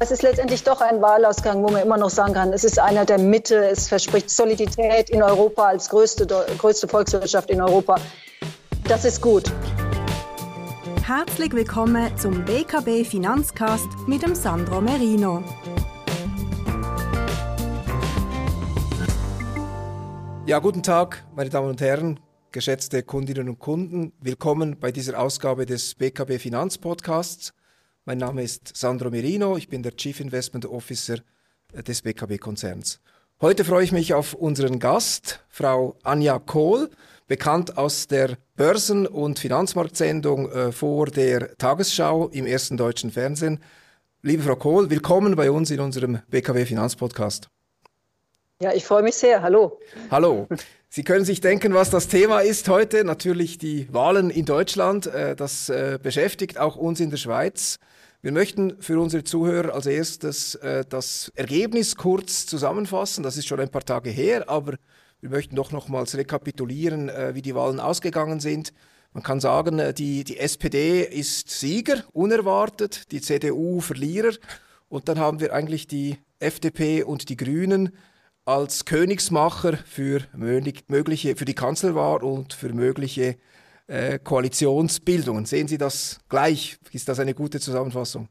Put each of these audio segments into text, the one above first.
Es ist letztendlich doch ein Wahlausgang, wo man immer noch sagen kann, es ist einer der Mitte, es verspricht Solidität in Europa als größte, größte Volkswirtschaft in Europa. Das ist gut. Herzlich willkommen zum BKB Finanzcast mit dem Sandro Merino. Ja, guten Tag, meine Damen und Herren, geschätzte Kundinnen und Kunden. Willkommen bei dieser Ausgabe des BKB Finanzpodcasts. Mein Name ist Sandro Merino, ich bin der Chief Investment Officer des BKB-Konzerns. Heute freue ich mich auf unseren Gast, Frau Anja Kohl, bekannt aus der Börsen- und Finanzmarktsendung äh, vor der Tagesschau im ersten deutschen Fernsehen. Liebe Frau Kohl, willkommen bei uns in unserem BKW Finanzpodcast. Ja, ich freue mich sehr. Hallo. Hallo. Sie können sich denken, was das Thema ist heute. Natürlich die Wahlen in Deutschland. Äh, das äh, beschäftigt auch uns in der Schweiz. Wir möchten für unsere Zuhörer als erstes äh, das Ergebnis kurz zusammenfassen. Das ist schon ein paar Tage her, aber wir möchten doch nochmals rekapitulieren, wie die Wahlen ausgegangen sind. Man kann sagen, die, die SPD ist Sieger, unerwartet, die CDU Verlierer und dann haben wir eigentlich die FDP und die Grünen als Königsmacher für mögliche, für die Kanzlerwahl und für mögliche äh, Koalitionsbildungen. Sehen Sie das gleich? Ist das eine gute Zusammenfassung?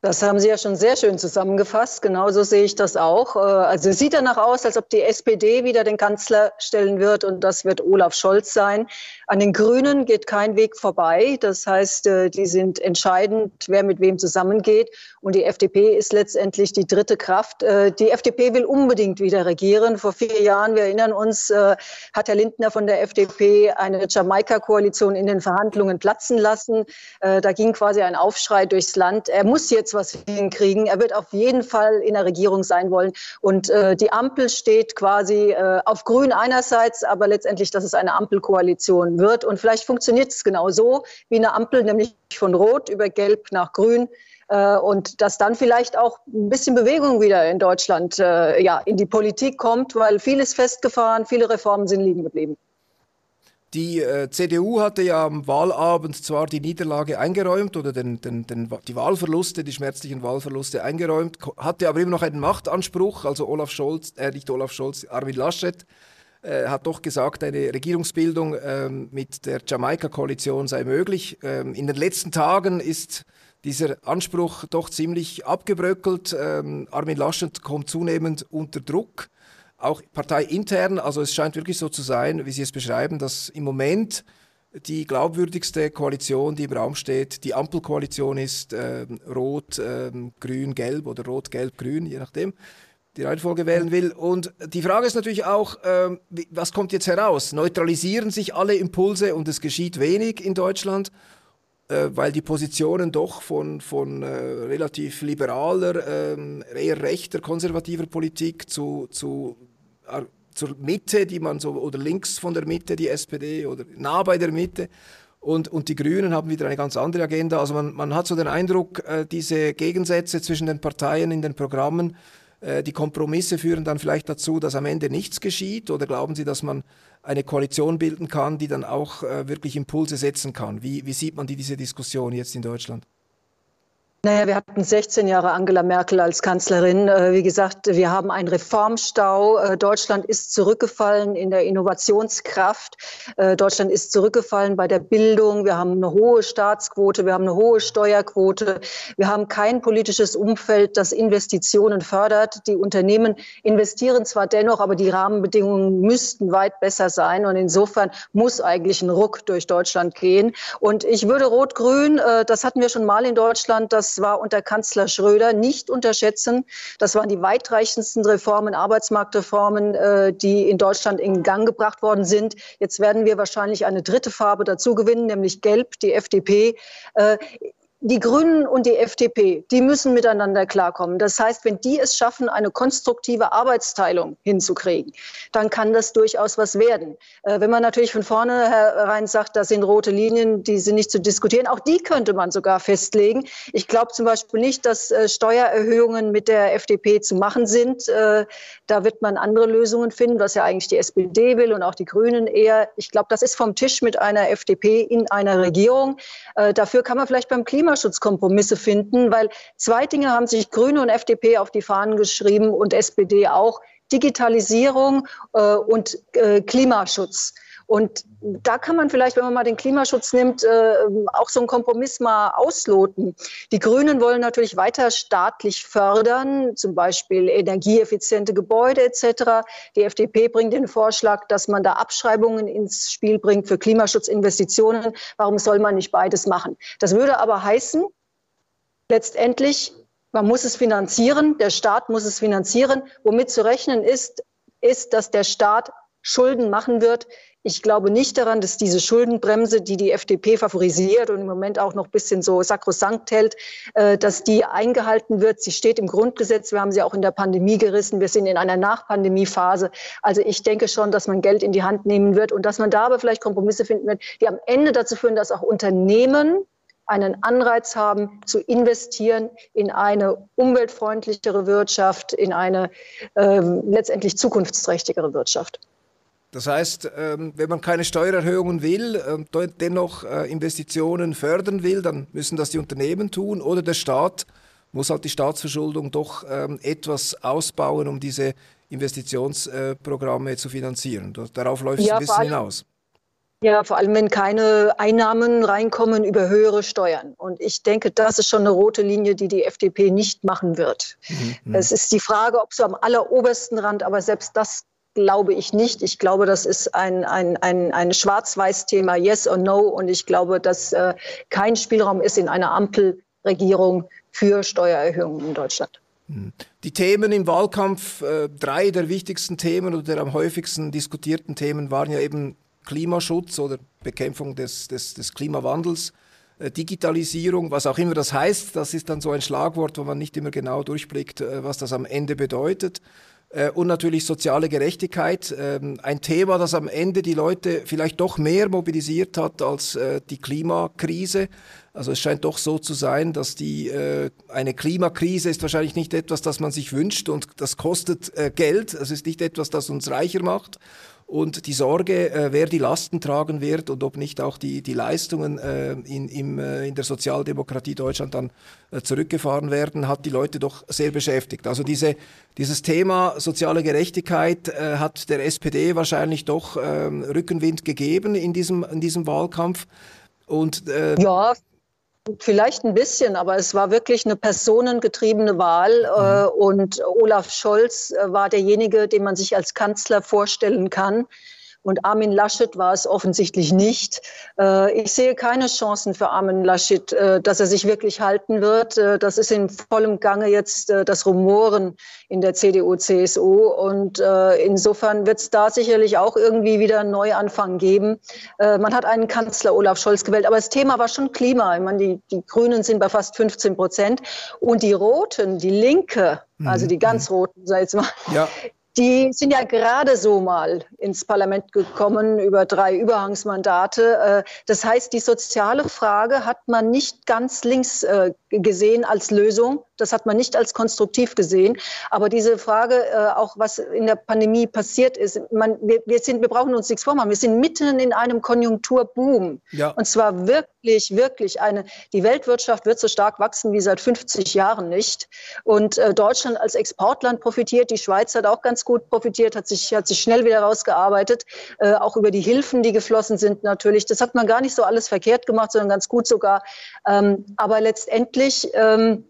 Das haben Sie ja schon sehr schön zusammengefasst. Genauso sehe ich das auch. Äh, also es sieht danach aus, als ob die SPD wieder den Kanzler stellen wird und das wird Olaf Scholz sein. An den Grünen geht kein Weg vorbei. Das heißt, äh, die sind entscheidend, wer mit wem zusammengeht. Und die FDP ist letztendlich die dritte Kraft. Äh, die FDP will unbedingt wieder regieren. Vor vier Jahren, wir erinnern uns, hat Herr Lindner von der FDP eine Jamaika-Koalition in den Verhandlungen platzen lassen. Da ging quasi ein Aufschrei durchs Land. Er muss jetzt jetzt was hinkriegen. Er wird auf jeden Fall in der Regierung sein wollen. Und äh, die Ampel steht quasi äh, auf Grün einerseits, aber letztendlich, dass es eine Ampelkoalition wird. Und vielleicht funktioniert es genau so wie eine Ampel, nämlich von Rot über Gelb nach Grün äh, und dass dann vielleicht auch ein bisschen Bewegung wieder in Deutschland äh, ja, in die Politik kommt, weil vieles festgefahren, viele Reformen sind liegen geblieben. Die äh, CDU hatte ja am Wahlabend zwar die Niederlage eingeräumt oder den, den, den, die Wahlverluste, die schmerzlichen Wahlverluste eingeräumt, hatte aber immer noch einen Machtanspruch. Also Olaf Scholz, äh, nicht Olaf Scholz, Armin Laschet äh, hat doch gesagt, eine Regierungsbildung ähm, mit der Jamaika-Koalition sei möglich. Ähm, in den letzten Tagen ist dieser Anspruch doch ziemlich abgebröckelt. Ähm, Armin Laschet kommt zunehmend unter Druck auch parteiintern, also es scheint wirklich so zu sein, wie Sie es beschreiben, dass im Moment die glaubwürdigste Koalition, die im Raum steht, die Ampelkoalition ist äh, Rot, äh, Grün, Gelb oder Rot, Gelb, Grün, je nachdem die Reihenfolge wählen will. Und die Frage ist natürlich auch, äh, was kommt jetzt heraus? Neutralisieren sich alle Impulse und es geschieht wenig in Deutschland? Äh, weil die Positionen doch von, von äh, relativ liberaler, äh, eher rechter, konservativer Politik zu, zu zur Mitte, die man so, oder links von der Mitte, die SPD, oder nah bei der Mitte. Und, und die Grünen haben wieder eine ganz andere Agenda. Also man, man hat so den Eindruck, äh, diese Gegensätze zwischen den Parteien in den Programmen, äh, die Kompromisse führen dann vielleicht dazu, dass am Ende nichts geschieht? Oder glauben Sie, dass man eine Koalition bilden kann, die dann auch äh, wirklich Impulse setzen kann? Wie, wie sieht man die, diese Diskussion jetzt in Deutschland? Naja, wir hatten 16 Jahre Angela Merkel als Kanzlerin. Äh, wie gesagt, wir haben einen Reformstau. Äh, Deutschland ist zurückgefallen in der Innovationskraft. Äh, Deutschland ist zurückgefallen bei der Bildung. Wir haben eine hohe Staatsquote. Wir haben eine hohe Steuerquote. Wir haben kein politisches Umfeld, das Investitionen fördert. Die Unternehmen investieren zwar dennoch, aber die Rahmenbedingungen müssten weit besser sein. Und insofern muss eigentlich ein Ruck durch Deutschland gehen. Und ich würde Rot-Grün, das hatten wir schon mal in Deutschland, das das war unter Kanzler Schröder, nicht unterschätzen. Das waren die weitreichendsten Reformen, Arbeitsmarktreformen, äh, die in Deutschland in Gang gebracht worden sind. Jetzt werden wir wahrscheinlich eine dritte Farbe dazu gewinnen, nämlich Gelb, die FDP. Äh, die Grünen und die FDP, die müssen miteinander klarkommen. Das heißt, wenn die es schaffen, eine konstruktive Arbeitsteilung hinzukriegen, dann kann das durchaus was werden. Äh, wenn man natürlich von vornherein sagt, das sind rote Linien, die sind nicht zu diskutieren, auch die könnte man sogar festlegen. Ich glaube zum Beispiel nicht, dass äh, Steuererhöhungen mit der FDP zu machen sind. Äh, da wird man andere Lösungen finden, was ja eigentlich die SPD will und auch die Grünen eher. Ich glaube, das ist vom Tisch mit einer FDP in einer Regierung. Äh, dafür kann man vielleicht beim Klima Klimaschutzkompromisse finden, weil zwei Dinge haben sich Grüne und FDP auf die Fahnen geschrieben und SPD auch. Digitalisierung äh, und äh, Klimaschutz. Und da kann man vielleicht, wenn man mal den Klimaschutz nimmt, äh, auch so einen Kompromiss mal ausloten. Die Grünen wollen natürlich weiter staatlich fördern, zum Beispiel energieeffiziente Gebäude etc. Die FDP bringt den Vorschlag, dass man da Abschreibungen ins Spiel bringt für Klimaschutzinvestitionen. Warum soll man nicht beides machen? Das würde aber heißen, letztendlich man muss es finanzieren, der Staat muss es finanzieren. Womit zu rechnen ist, ist, dass der Staat Schulden machen wird, ich glaube nicht daran, dass diese Schuldenbremse, die die FDP favorisiert und im Moment auch noch ein bisschen so sakrosankt hält, äh, dass die eingehalten wird. Sie steht im Grundgesetz. Wir haben sie auch in der Pandemie gerissen. Wir sind in einer Nachpandemiephase. Also ich denke schon, dass man Geld in die Hand nehmen wird und dass man da aber vielleicht Kompromisse finden wird, die am Ende dazu führen, dass auch Unternehmen einen Anreiz haben, zu investieren in eine umweltfreundlichere Wirtschaft, in eine äh, letztendlich zukunftsträchtigere Wirtschaft. Das heißt, ähm, wenn man keine Steuererhöhungen will, ähm, dennoch äh, Investitionen fördern will, dann müssen das die Unternehmen tun oder der Staat muss halt die Staatsverschuldung doch ähm, etwas ausbauen, um diese Investitionsprogramme zu finanzieren. Darauf läuft es ja, ein bisschen hinaus. Ja, vor allem, wenn keine Einnahmen reinkommen über höhere Steuern. Und ich denke, das ist schon eine rote Linie, die die FDP nicht machen wird. Mhm. Es ist die Frage, ob so am allerobersten Rand, aber selbst das glaube ich nicht. Ich glaube, das ist ein, ein, ein, ein Schwarz-Weiß-Thema, yes or no. Und ich glaube, dass äh, kein Spielraum ist in einer Ampelregierung für Steuererhöhungen in Deutschland. Hm. Die Themen im Wahlkampf, äh, drei der wichtigsten Themen oder der am häufigsten diskutierten Themen waren ja eben Klimaschutz oder Bekämpfung des, des, des Klimawandels, äh, Digitalisierung, was auch immer das heißt. Das ist dann so ein Schlagwort, wo man nicht immer genau durchblickt, äh, was das am Ende bedeutet. Äh, und natürlich soziale Gerechtigkeit. Ähm, ein Thema, das am Ende die Leute vielleicht doch mehr mobilisiert hat als äh, die Klimakrise. Also es scheint doch so zu sein, dass die äh, eine Klimakrise ist wahrscheinlich nicht etwas, das man sich wünscht und das kostet Geld. Es ist nicht etwas, das uns reicher macht und die Sorge, äh, wer die Lasten tragen wird und ob nicht auch die, die Leistungen äh, in, im, äh, in der Sozialdemokratie Deutschland dann äh, zurückgefahren werden, hat die Leute doch sehr beschäftigt. Also diese, dieses Thema soziale Gerechtigkeit äh, hat der SPD wahrscheinlich doch ähm, Rückenwind gegeben in diesem, in diesem Wahlkampf. Und, äh, ja, Vielleicht ein bisschen, aber es war wirklich eine personengetriebene Wahl. Äh, mhm. und Olaf Scholz äh, war derjenige, den man sich als Kanzler vorstellen kann. Und Armin Laschet war es offensichtlich nicht. Äh, ich sehe keine Chancen für Armin Laschet, äh, dass er sich wirklich halten wird. Äh, das ist in vollem Gange jetzt das Rumoren in der CDU, CSU. Und insofern wird es da sicherlich auch irgendwie wieder einen Neuanfang geben. Man hat einen Kanzler Olaf Scholz gewählt, aber das Thema war schon Klima. Ich meine, die, die Grünen sind bei fast 15 Prozent und die Roten, die Linke, also die mhm. ganz Roten, sag ich jetzt mal, ja. Die sind ja gerade so mal ins Parlament gekommen über drei Überhangsmandate. Äh, das heißt, die soziale Frage hat man nicht ganz links äh, gesehen als Lösung. Das hat man nicht als konstruktiv gesehen. Aber diese Frage, äh, auch was in der Pandemie passiert ist, man, wir, wir, sind, wir brauchen uns nichts vormachen. Wir sind mitten in einem Konjunkturboom. Ja. Und zwar wirklich, wirklich eine, die Weltwirtschaft wird so stark wachsen wie seit 50 Jahren nicht. Und äh, Deutschland als Exportland profitiert. Die Schweiz hat auch ganz gut profitiert, hat sich, hat sich schnell wieder rausgearbeitet. Äh, auch über die Hilfen, die geflossen sind natürlich. Das hat man gar nicht so alles verkehrt gemacht, sondern ganz gut sogar. Ähm, aber letztendlich, ähm,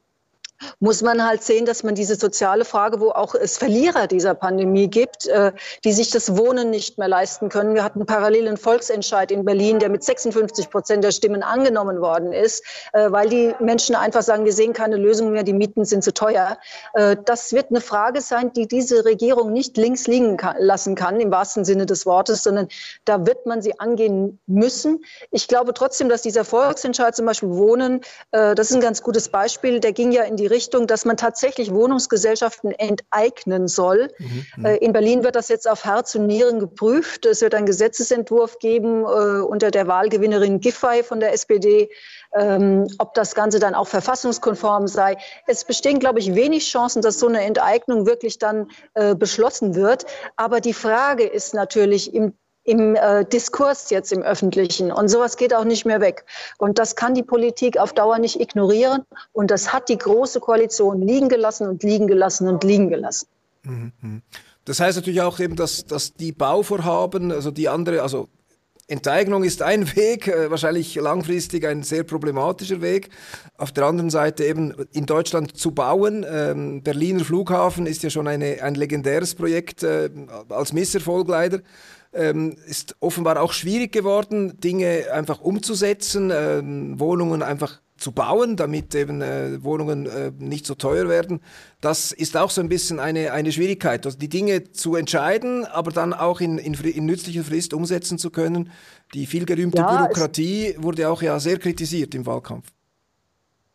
muss man halt sehen, dass man diese soziale Frage, wo auch es Verlierer dieser Pandemie gibt, äh, die sich das Wohnen nicht mehr leisten können. Wir hatten parallel einen Volksentscheid in Berlin, der mit 56 Prozent der Stimmen angenommen worden ist, äh, weil die Menschen einfach sagen, wir sehen keine Lösung mehr, die Mieten sind zu teuer. Äh, das wird eine Frage sein, die diese Regierung nicht links liegen lassen kann, im wahrsten Sinne des Wortes, sondern da wird man sie angehen müssen. Ich glaube trotzdem, dass dieser Volksentscheid zum Beispiel Wohnen, das ist ein ganz gutes Beispiel, der ging ja in die Richtung, dass man tatsächlich Wohnungsgesellschaften enteignen soll. Mhm. Äh, in Berlin wird das jetzt auf Herz und Nieren geprüft. Es wird einen Gesetzesentwurf geben äh, unter der Wahlgewinnerin Giffey von der SPD, ähm, ob das Ganze dann auch verfassungskonform sei. Es bestehen, glaube ich, wenig Chancen, dass so eine Enteignung wirklich dann äh, beschlossen wird. Aber die Frage ist natürlich im im äh, Diskurs jetzt im Öffentlichen. Und sowas geht auch nicht mehr weg. Und das kann die Politik auf Dauer nicht ignorieren. Und das hat die Große Koalition liegen gelassen und liegen gelassen und liegen gelassen. Mhm. Das heißt natürlich auch eben, dass, dass die Bauvorhaben, also die andere, also Enteignung ist ein Weg, äh, wahrscheinlich langfristig ein sehr problematischer Weg. Auf der anderen Seite eben in Deutschland zu bauen. Ähm, Berliner Flughafen ist ja schon eine, ein legendäres Projekt äh, als Misserfolg leider. Ähm, ist offenbar auch schwierig geworden, Dinge einfach umzusetzen, ähm, Wohnungen einfach zu bauen, damit eben äh, Wohnungen äh, nicht so teuer werden. Das ist auch so ein bisschen eine, eine Schwierigkeit, also die Dinge zu entscheiden, aber dann auch in, in, in nützlicher Frist umsetzen zu können. Die vielgerühmte ja, Bürokratie wurde auch ja sehr kritisiert im Wahlkampf.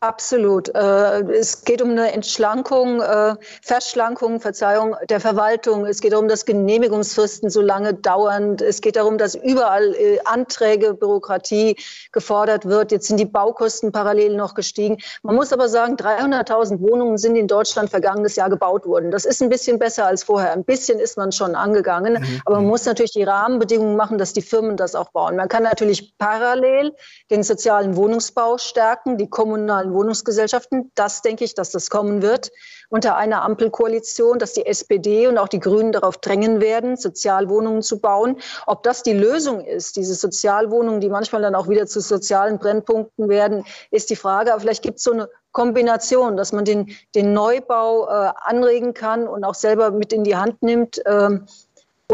Absolut. Äh, es geht um eine Entschlankung, äh, Verschlankung, Verzeihung der Verwaltung. Es geht darum, dass Genehmigungsfristen so lange dauern. Es geht darum, dass überall äh, Anträge, Bürokratie gefordert wird. Jetzt sind die Baukosten parallel noch gestiegen. Man muss aber sagen, 300.000 Wohnungen sind in Deutschland vergangenes Jahr gebaut worden. Das ist ein bisschen besser als vorher. Ein bisschen ist man schon angegangen. Mhm. Aber man muss natürlich die Rahmenbedingungen machen, dass die Firmen das auch bauen. Man kann natürlich parallel den sozialen Wohnungsbau stärken, die kommunalen Wohnungsgesellschaften. Das denke ich, dass das kommen wird unter einer Ampelkoalition, dass die SPD und auch die Grünen darauf drängen werden, Sozialwohnungen zu bauen. Ob das die Lösung ist, diese Sozialwohnungen, die manchmal dann auch wieder zu sozialen Brennpunkten werden, ist die Frage. Aber vielleicht gibt es so eine Kombination, dass man den, den Neubau äh, anregen kann und auch selber mit in die Hand nimmt. Ähm,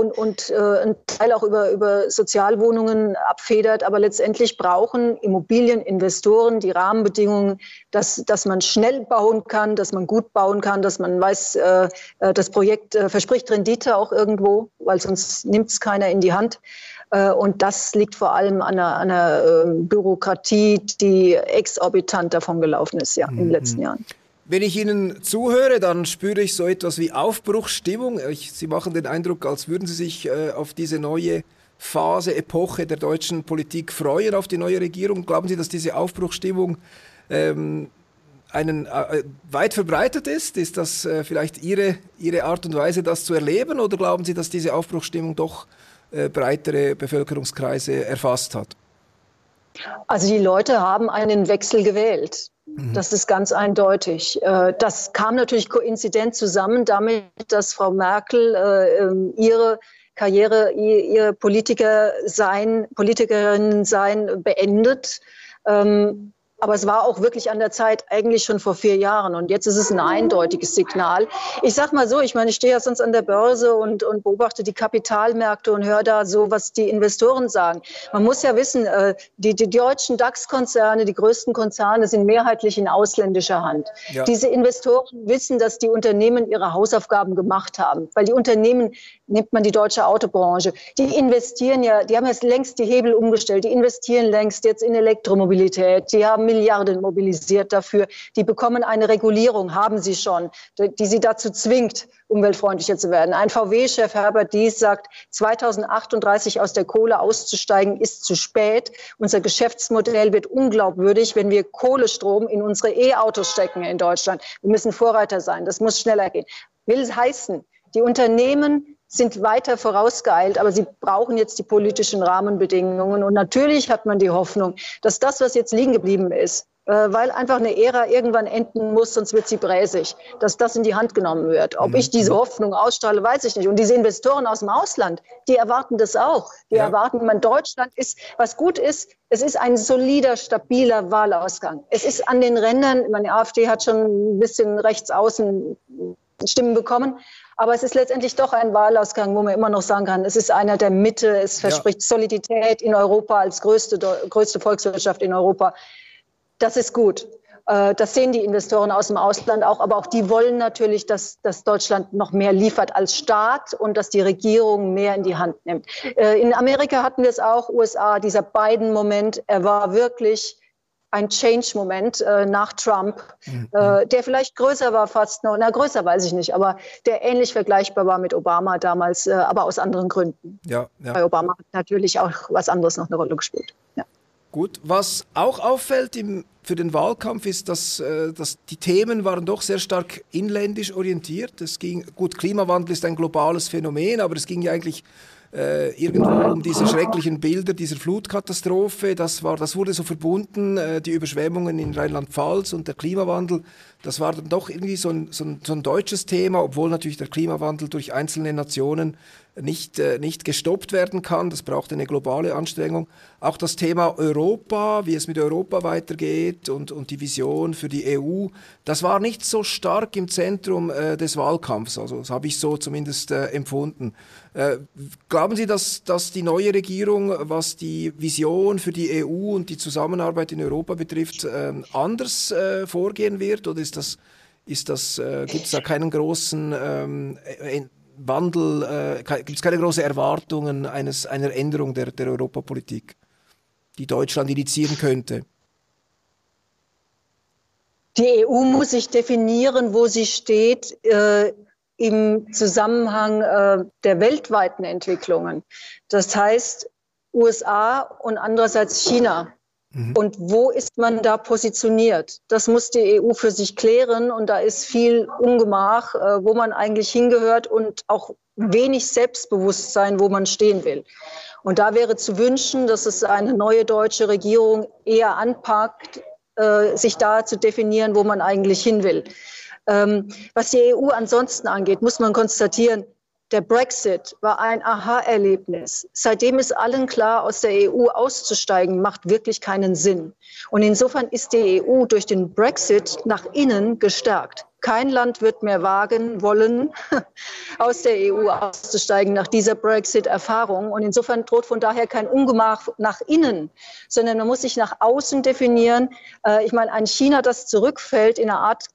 und, und äh, einen Teil auch über, über Sozialwohnungen abfedert. Aber letztendlich brauchen Immobilieninvestoren die Rahmenbedingungen, dass, dass man schnell bauen kann, dass man gut bauen kann, dass man weiß, äh, äh das Projekt äh, verspricht Rendite auch irgendwo, weil sonst nimmt es keiner in die Hand. Äh, und das liegt vor allem an einer, an einer ähm, Bürokratie, die exorbitant davon gelaufen ist ja, in den mhm. letzten Jahren. Wenn ich Ihnen zuhöre, dann spüre ich so etwas wie Aufbruchsstimmung. Ich, Sie machen den Eindruck, als würden Sie sich äh, auf diese neue Phase, Epoche der deutschen Politik freuen, auf die neue Regierung. Glauben Sie, dass diese Aufbruchsstimmung ähm, einen, äh, weit verbreitet ist? Ist das äh, vielleicht Ihre, Ihre Art und Weise, das zu erleben? Oder glauben Sie, dass diese Aufbruchsstimmung doch äh, breitere Bevölkerungskreise erfasst hat? Also die Leute haben einen Wechsel gewählt. Mhm. Das ist ganz eindeutig. Äh, das kam natürlich koinzident zusammen damit, dass Frau Merkel äh, ähm, ihre Karriere, ihr Politiker sein, Politikerin sein beendet. Ähm, aber es war auch wirklich an der Zeit, eigentlich schon vor vier Jahren. Und jetzt ist es ein eindeutiges Signal. Ich sag mal so, ich meine, ich stehe ja sonst an der Börse und, und beobachte die Kapitalmärkte und höre da so, was die Investoren sagen. Man muss ja wissen, äh, die, die deutschen DAX-Konzerne, die größten Konzerne sind mehrheitlich in ausländischer Hand. Ja. Diese Investoren wissen, dass die Unternehmen ihre Hausaufgaben gemacht haben. Weil die Unternehmen, nimmt man die deutsche Autobranche, die investieren ja, die haben jetzt längst die Hebel umgestellt, die investieren längst jetzt in Elektromobilität, die haben Milliarden mobilisiert dafür. Die bekommen eine Regulierung, haben sie schon, die sie dazu zwingt, umweltfreundlicher zu werden. Ein VW-Chef Herbert Dies sagt, 2038 aus der Kohle auszusteigen ist zu spät. Unser Geschäftsmodell wird unglaubwürdig, wenn wir Kohlestrom in unsere E-Autos stecken in Deutschland. Wir müssen Vorreiter sein. Das muss schneller gehen. Will heißen, die Unternehmen sind weiter vorausgeeilt, aber sie brauchen jetzt die politischen Rahmenbedingungen. Und natürlich hat man die Hoffnung, dass das, was jetzt liegen geblieben ist, äh, weil einfach eine Ära irgendwann enden muss, sonst wird sie bräsig, dass das in die Hand genommen wird. Ob ich diese Hoffnung ausstrahle, weiß ich nicht. Und diese Investoren aus dem Ausland, die erwarten das auch. Die ja. erwarten, man Deutschland ist, was gut ist, es ist ein solider, stabiler Wahlausgang. Es ist an den Rändern, meine AfD hat schon ein bisschen rechts außen Stimmen bekommen. Aber es ist letztendlich doch ein Wahlausgang, wo man immer noch sagen kann, es ist einer der Mitte, es verspricht ja. Solidität in Europa als größte, größte Volkswirtschaft in Europa. Das ist gut. Äh, das sehen die Investoren aus dem Ausland auch, aber auch die wollen natürlich, dass, dass Deutschland noch mehr liefert als Staat und dass die Regierung mehr in die Hand nimmt. Äh, in Amerika hatten wir es auch, USA, dieser Biden-Moment, er war wirklich ein Change-Moment äh, nach Trump, mhm. äh, der vielleicht größer war fast noch, na größer weiß ich nicht, aber der ähnlich vergleichbar war mit Obama damals, äh, aber aus anderen Gründen. Ja, ja. Bei Obama hat natürlich auch was anderes noch eine Rolle gespielt. Ja. Gut, was auch auffällt im, für den Wahlkampf ist, dass, äh, dass die Themen waren doch sehr stark inländisch orientiert. Es ging, gut, Klimawandel ist ein globales Phänomen, aber es ging ja eigentlich äh, irgendwo um diese schrecklichen Bilder dieser Flutkatastrophe. Das, war, das wurde so verbunden, äh, die Überschwemmungen in Rheinland-Pfalz und der Klimawandel. Das war dann doch irgendwie so ein, so, ein, so ein deutsches Thema, obwohl natürlich der Klimawandel durch einzelne Nationen nicht, äh, nicht gestoppt werden kann. Das braucht eine globale Anstrengung. Auch das Thema Europa, wie es mit Europa weitergeht und, und die Vision für die EU, das war nicht so stark im Zentrum äh, des Wahlkampfs. Also das habe ich so zumindest äh, empfunden. Äh, glauben Sie, dass, dass die neue Regierung, was die Vision für die EU und die Zusammenarbeit in Europa betrifft, ähm, anders äh, vorgehen wird? Oder ist das, ist das, äh, gibt es da keinen großen ähm, Wandel, äh, gibt es keine großen Erwartungen eines, einer Änderung der, der Europapolitik, die Deutschland initiieren könnte? Die EU muss sich definieren, wo sie steht äh, im Zusammenhang äh, der weltweiten Entwicklungen. Das heißt USA und andererseits China. Mhm. Und wo ist man da positioniert? Das muss die EU für sich klären und da ist viel Ungemach, äh, wo man eigentlich hingehört und auch wenig Selbstbewusstsein, wo man stehen will. Und da wäre zu wünschen, dass es eine neue deutsche Regierung eher anpackt, äh, sich da zu definieren, wo man eigentlich hin will. Ähm, was die EU ansonsten angeht, muss man konstatieren, der Brexit war ein Aha-Erlebnis. Seitdem ist allen klar, aus der EU auszusteigen, macht wirklich keinen Sinn. Und insofern ist die EU durch den Brexit nach innen gestärkt. Kein Land wird mehr wagen wollen, aus der EU auszusteigen nach dieser Brexit-Erfahrung. Und insofern droht von daher kein Ungemach nach innen, sondern man muss sich nach außen definieren. Äh, ich meine, ein China, das zurückfällt in eine Art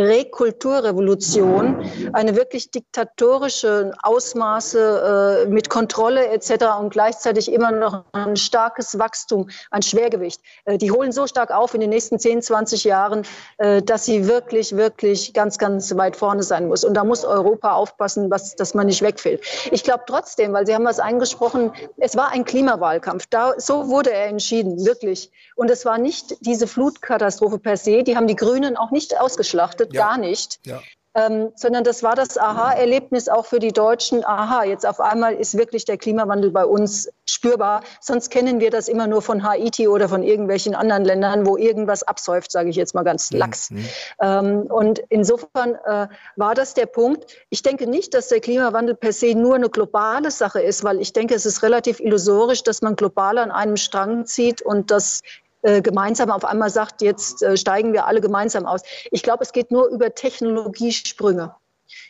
Rekulturrevolution, eine wirklich diktatorische Ausmaße äh, mit Kontrolle etc. und gleichzeitig immer noch ein starkes Wachstum, ein Schwergewicht. Äh, die holen so stark auf in den nächsten 10, 20 Jahren, äh, dass sie wirklich, wirklich ganz, ganz weit vorne sein muss. Und da muss Europa aufpassen, was, dass man nicht wegfällt. Ich glaube trotzdem, weil Sie haben was eingesprochen, es war ein Klimawahlkampf. Da, so wurde er entschieden, wirklich. Und es war nicht diese Flutkatastrophe per se, die haben die Grünen auch nicht ausgeschlachtet betrachtet, ja. gar nicht. Ja. Ähm, sondern das war das Aha-Erlebnis auch für die Deutschen. Aha, jetzt auf einmal ist wirklich der Klimawandel bei uns spürbar. Sonst kennen wir das immer nur von Haiti oder von irgendwelchen anderen Ländern, wo irgendwas absäuft, sage ich jetzt mal ganz mhm. lax. Mhm. Ähm, und insofern äh, war das der Punkt. Ich denke nicht, dass der Klimawandel per se nur eine globale Sache ist, weil ich denke, es ist relativ illusorisch, dass man global an einem Strang zieht und dass äh, gemeinsam auf einmal sagt, jetzt äh, steigen wir alle gemeinsam aus. Ich glaube, es geht nur über Technologiesprünge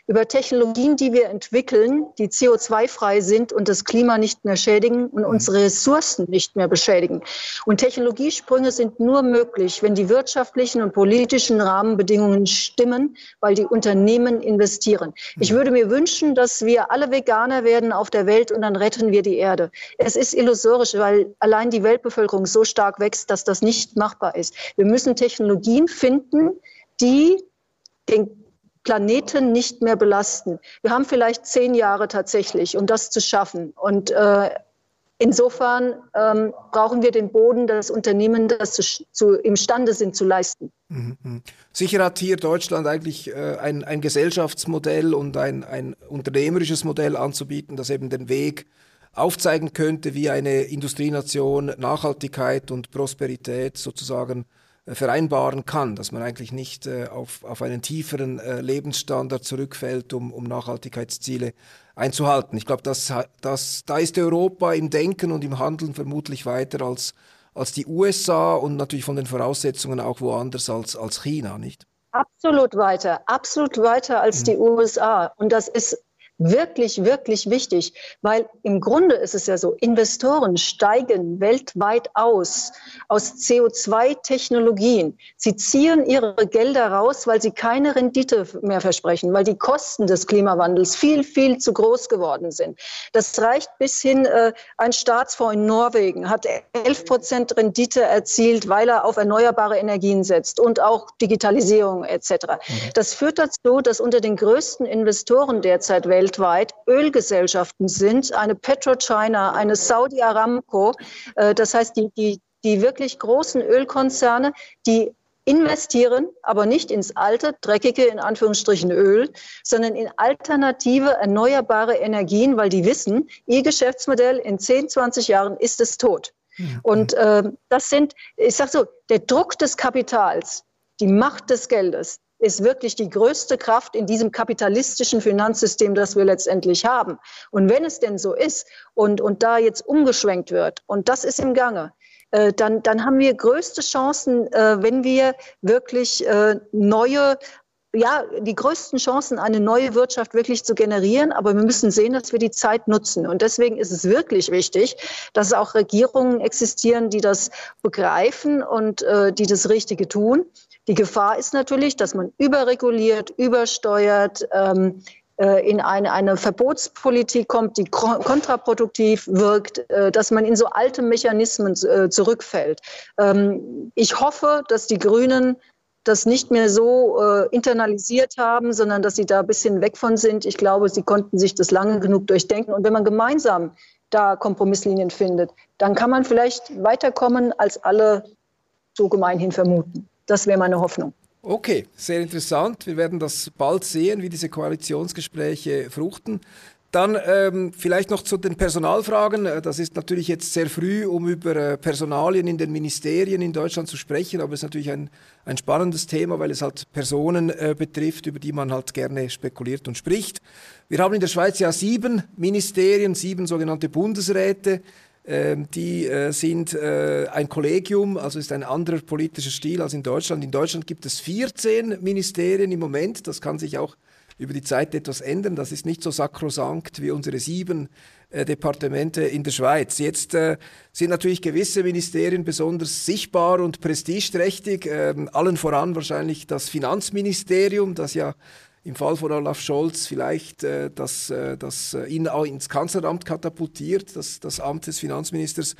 über Technologien, die wir entwickeln, die CO2-frei sind und das Klima nicht mehr schädigen und mhm. unsere Ressourcen nicht mehr beschädigen. Und Technologiesprünge sind nur möglich, wenn die wirtschaftlichen und politischen Rahmenbedingungen stimmen, weil die Unternehmen investieren. Ich mhm. würde mir wünschen, dass wir alle Veganer werden auf der Welt und dann retten wir die Erde. Es ist illusorisch, weil allein die Weltbevölkerung so stark wächst, dass das nicht machbar ist. Wir müssen Technologien finden, die den Planeten nicht mehr belasten. Wir haben vielleicht zehn Jahre tatsächlich, um das zu schaffen. Und äh, insofern ähm, brauchen wir den Boden, dass Unternehmen das zu, zu, imstande sind zu leisten. Mhm. Sicher hat hier Deutschland eigentlich äh, ein, ein Gesellschaftsmodell und ein, ein unternehmerisches Modell anzubieten, das eben den Weg aufzeigen könnte, wie eine Industrienation Nachhaltigkeit und Prosperität sozusagen vereinbaren kann, dass man eigentlich nicht äh, auf, auf einen tieferen äh, Lebensstandard zurückfällt, um, um Nachhaltigkeitsziele einzuhalten. Ich glaube, das, das, da ist Europa im Denken und im Handeln vermutlich weiter als, als die USA und natürlich von den Voraussetzungen auch woanders als, als China, nicht? Absolut weiter, absolut weiter als mhm. die USA. Und das ist wirklich, wirklich wichtig, weil im Grunde ist es ja so, Investoren steigen weltweit aus, aus CO2-Technologien. Sie ziehen ihre Gelder raus, weil sie keine Rendite mehr versprechen, weil die Kosten des Klimawandels viel, viel zu groß geworden sind. Das reicht bis hin, äh, ein Staatsfonds in Norwegen hat 11 Prozent Rendite erzielt, weil er auf erneuerbare Energien setzt und auch Digitalisierung etc. Mhm. Das führt dazu, dass unter den größten Investoren derzeit weltweit weltweit Ölgesellschaften sind, eine PetroChina, eine Saudi Aramco, äh, das heißt die, die, die wirklich großen Ölkonzerne, die investieren, aber nicht ins alte, dreckige, in Anführungsstrichen Öl, sondern in alternative, erneuerbare Energien, weil die wissen, ihr Geschäftsmodell in 10, 20 Jahren ist es tot. Mhm. Und äh, das sind, ich sage so, der Druck des Kapitals, die Macht des Geldes, ist wirklich die größte Kraft in diesem kapitalistischen Finanzsystem, das wir letztendlich haben. Und wenn es denn so ist und, und da jetzt umgeschwenkt wird, und das ist im Gange, äh, dann, dann haben wir größte Chancen, äh, wenn wir wirklich äh, neue ja, die größten Chancen, eine neue Wirtschaft wirklich zu generieren. Aber wir müssen sehen, dass wir die Zeit nutzen. Und deswegen ist es wirklich wichtig, dass auch Regierungen existieren, die das begreifen und äh, die das Richtige tun. Die Gefahr ist natürlich, dass man überreguliert, übersteuert, ähm, äh, in eine, eine Verbotspolitik kommt, die kontraproduktiv wirkt, äh, dass man in so alte Mechanismen äh, zurückfällt. Ähm, ich hoffe, dass die Grünen das nicht mehr so internalisiert haben, sondern dass sie da ein bisschen weg von sind. Ich glaube, sie konnten sich das lange genug durchdenken. Und wenn man gemeinsam da Kompromisslinien findet, dann kann man vielleicht weiterkommen, als alle so gemeinhin vermuten. Das wäre meine Hoffnung. Okay, sehr interessant. Wir werden das bald sehen, wie diese Koalitionsgespräche fruchten. Dann ähm, vielleicht noch zu den Personalfragen. Äh, das ist natürlich jetzt sehr früh, um über äh, Personalien in den Ministerien in Deutschland zu sprechen, aber es ist natürlich ein, ein spannendes Thema, weil es halt Personen äh, betrifft, über die man halt gerne spekuliert und spricht. Wir haben in der Schweiz ja sieben Ministerien, sieben sogenannte Bundesräte. Ähm, die äh, sind äh, ein Kollegium, also ist ein anderer politischer Stil als in Deutschland. In Deutschland gibt es 14 Ministerien im Moment. Das kann sich auch über die Zeit etwas ändern. Das ist nicht so sakrosankt wie unsere sieben äh, Departemente in der Schweiz. Jetzt äh, sind natürlich gewisse Ministerien besonders sichtbar und prestigeträchtig. Ähm, allen voran wahrscheinlich das Finanzministerium, das ja im Fall von Olaf Scholz vielleicht äh, das, äh, das äh, ihn auch ins Kanzleramt katapultiert, das, das Amt des Finanzministers.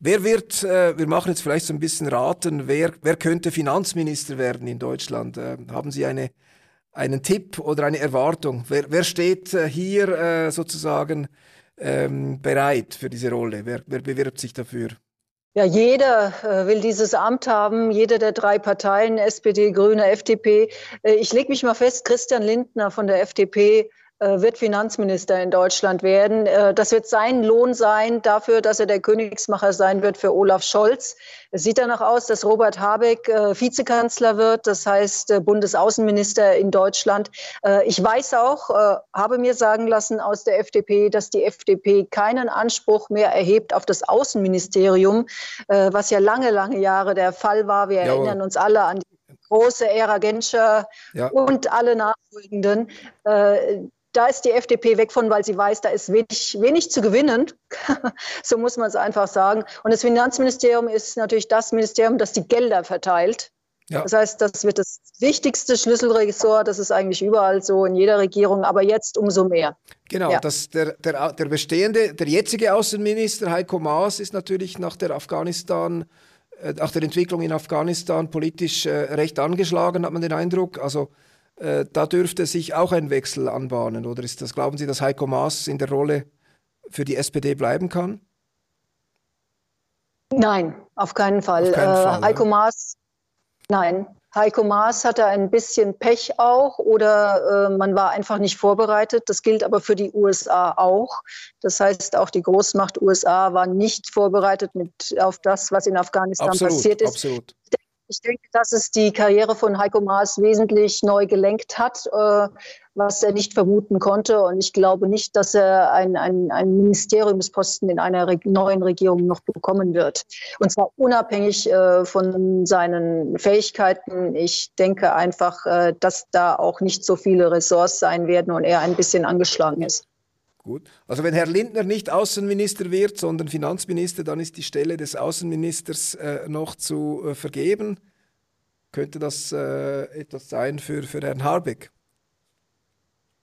Wer wird, äh, wir machen jetzt vielleicht so ein bisschen raten, wer, wer könnte Finanzminister werden in Deutschland? Äh, haben Sie eine, einen Tipp oder eine Erwartung? Wer, wer steht äh, hier äh, sozusagen ähm, bereit für diese Rolle? Wer, wer bewirbt sich dafür? Ja, jeder äh, will dieses Amt haben, jeder der drei Parteien, SPD, Grüne, FDP. Äh, ich lege mich mal fest, Christian Lindner von der FDP wird Finanzminister in Deutschland werden. Äh, das wird sein Lohn sein dafür, dass er der Königsmacher sein wird für Olaf Scholz. Es sieht danach aus, dass Robert Habeck äh, Vizekanzler wird, das heißt Bundesaußenminister in Deutschland. Ich weiß auch, habe mir sagen lassen aus der FDP, dass die FDP keinen Anspruch mehr erhebt auf das Außenministerium, was ja lange, lange Jahre der Fall war. Wir Jawohl. erinnern uns alle an die große Ära Genscher ja. und alle nachfolgenden da ist die FDP weg von, weil sie weiß, da ist wenig, wenig zu gewinnen. so muss man es einfach sagen. Und das Finanzministerium ist natürlich das Ministerium, das die Gelder verteilt. Ja. Das heißt, das wird das wichtigste Schlüsselressort. Das ist eigentlich überall so in jeder Regierung, aber jetzt umso mehr. Genau, ja. das, der, der, der bestehende, der jetzige Außenminister Heiko Maas ist natürlich nach der Afghanistan, äh, nach der Entwicklung in Afghanistan politisch äh, recht angeschlagen, hat man den Eindruck. Also äh, da dürfte sich auch ein Wechsel anbahnen. Oder ist das, glauben Sie, dass Heiko Maas in der Rolle für die SPD bleiben kann? Nein, auf keinen Fall. Auf keinen Fall äh, Heiko ja. Maas, nein. Heiko Maas hatte ein bisschen Pech auch oder äh, man war einfach nicht vorbereitet. Das gilt aber für die USA auch. Das heißt, auch die Großmacht USA war nicht vorbereitet mit, auf das, was in Afghanistan absolut, passiert ist. Absolut. Ich denke, dass es die Karriere von Heiko Maas wesentlich neu gelenkt hat, äh, was er nicht vermuten konnte. Und ich glaube nicht, dass er einen ein Ministeriumsposten in einer neuen Regierung noch bekommen wird. Und zwar unabhängig äh, von seinen Fähigkeiten. Ich denke einfach, äh, dass da auch nicht so viele Ressorts sein werden und er ein bisschen angeschlagen ist. Gut. Also wenn Herr Lindner nicht Außenminister wird, sondern Finanzminister, dann ist die Stelle des Außenministers äh, noch zu äh, vergeben. Könnte das äh, etwas sein für, für Herrn Habeck?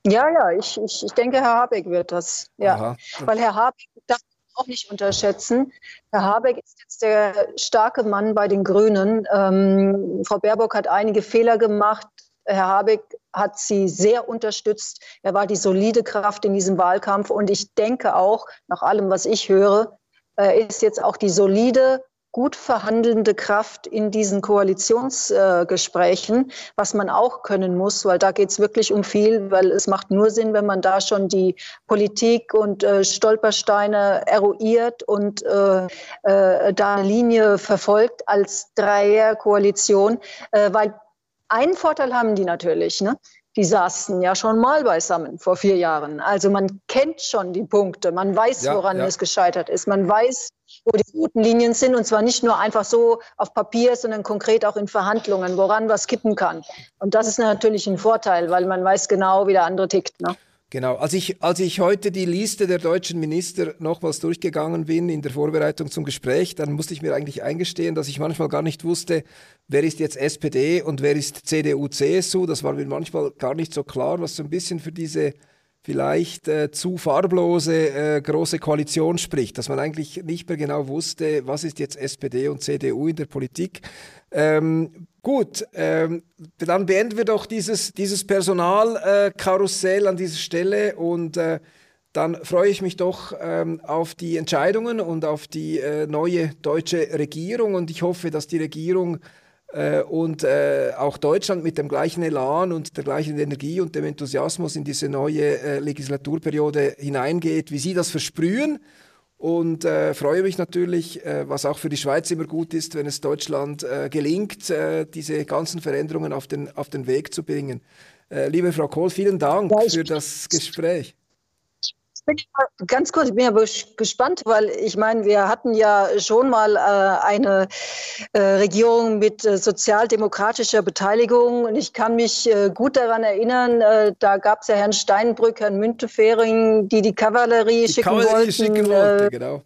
Ja, ja, ich, ich, ich denke, Herr Habeck wird das. Ja. Weil Herr Habeck darf auch nicht unterschätzen. Herr Habeck ist jetzt der starke Mann bei den Grünen. Ähm, Frau Baerbock hat einige Fehler gemacht. Herr Habeck hat sie sehr unterstützt. Er war die solide Kraft in diesem Wahlkampf. Und ich denke auch, nach allem, was ich höre, ist jetzt auch die solide gut verhandelnde Kraft in diesen Koalitionsgesprächen, was man auch können muss, weil da geht es wirklich um viel, weil es macht nur Sinn, wenn man da schon die Politik und äh, Stolpersteine eruiert und äh, äh, da eine Linie verfolgt als Dreierkoalition, weil einen Vorteil haben die natürlich. Ne? die saßen ja schon mal beisammen vor vier Jahren. Also man kennt schon die Punkte, man weiß, ja, woran ja. es gescheitert ist, man weiß, wo die roten Linien sind und zwar nicht nur einfach so auf Papier, sondern konkret auch in Verhandlungen, woran was kippen kann. Und das ist natürlich ein Vorteil, weil man weiß genau, wie der andere tickt. Ne? Genau, als ich, als ich heute die Liste der deutschen Minister nochmals durchgegangen bin in der Vorbereitung zum Gespräch, dann musste ich mir eigentlich eingestehen, dass ich manchmal gar nicht wusste, wer ist jetzt SPD und wer ist CDU, CSU. Das war mir manchmal gar nicht so klar, was so ein bisschen für diese vielleicht äh, zu farblose äh, große Koalition spricht, dass man eigentlich nicht mehr genau wusste, was ist jetzt SPD und CDU in der Politik. Ähm, gut, ähm, dann beenden wir doch dieses, dieses Personalkarussell äh, an dieser Stelle und äh, dann freue ich mich doch ähm, auf die Entscheidungen und auf die äh, neue deutsche Regierung und ich hoffe, dass die Regierung äh, und äh, auch Deutschland mit dem gleichen Elan und der gleichen Energie und dem Enthusiasmus in diese neue äh, Legislaturperiode hineingeht, wie Sie das versprühen. Und äh, freue mich natürlich, äh, was auch für die Schweiz immer gut ist, wenn es Deutschland äh, gelingt, diese ganzen Veränderungen auf den, auf den Weg zu bringen. liebe Frau Kohl, vielen Dank für das Gespräch ganz kurz, ich bin ja gespannt, weil ich meine, wir hatten ja schon mal äh, eine äh, Regierung mit äh, sozialdemokratischer Beteiligung und ich kann mich äh, gut daran erinnern, äh, da gab es ja Herrn Steinbrück, Herrn Müntefering, die die Kavallerie die schicken Kavallerie wollten. Schicken wollte, äh, genau.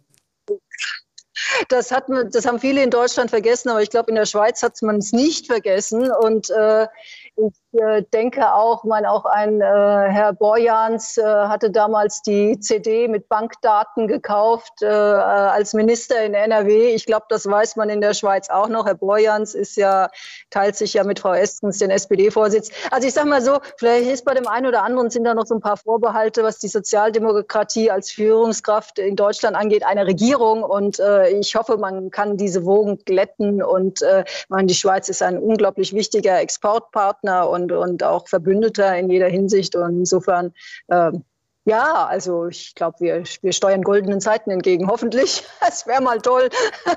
Das, hat, das haben viele in Deutschland vergessen, aber ich glaube, in der Schweiz hat man es nicht vergessen. Und ich äh, denke auch, mein, auch ein äh, Herr Borjans äh, hatte damals die CD mit Bankdaten gekauft äh, als Minister in NRW. Ich glaube, das weiß man in der Schweiz auch noch. Herr Borjans ist ja, teilt sich ja mit Frau Estens den SPD-Vorsitz. Also ich sage mal so, vielleicht ist bei dem einen oder anderen sind da noch so ein paar Vorbehalte, was die Sozialdemokratie als Führungskraft in Deutschland angeht, eine Regierung. Und äh, ich hoffe, man kann diese Wogen glätten. Und äh, meine, die Schweiz ist ein unglaublich wichtiger Exportpartner. Partner und, und auch Verbündeter in jeder Hinsicht. Und insofern, äh, ja, also ich glaube, wir, wir steuern goldenen Zeiten entgegen. Hoffentlich. Es wäre mal toll.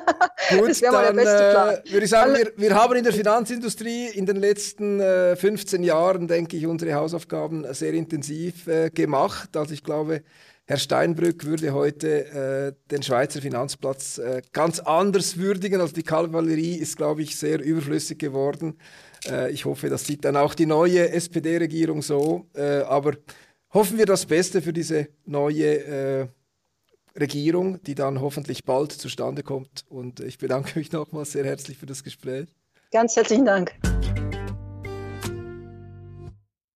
Gut, das wäre mal der beste Plan. Äh, würde ich sagen, wir, wir haben in der Finanzindustrie in den letzten äh, 15 Jahren, denke ich, unsere Hausaufgaben sehr intensiv äh, gemacht. Also ich glaube, Herr Steinbrück würde heute äh, den Schweizer Finanzplatz äh, ganz anders würdigen. Also die Kavallerie ist, glaube ich, sehr überflüssig geworden. Äh, ich hoffe, das sieht dann auch die neue SPD-Regierung so. Äh, aber hoffen wir das Beste für diese neue äh, Regierung, die dann hoffentlich bald zustande kommt. Und ich bedanke mich nochmals sehr herzlich für das Gespräch. Ganz herzlichen Dank.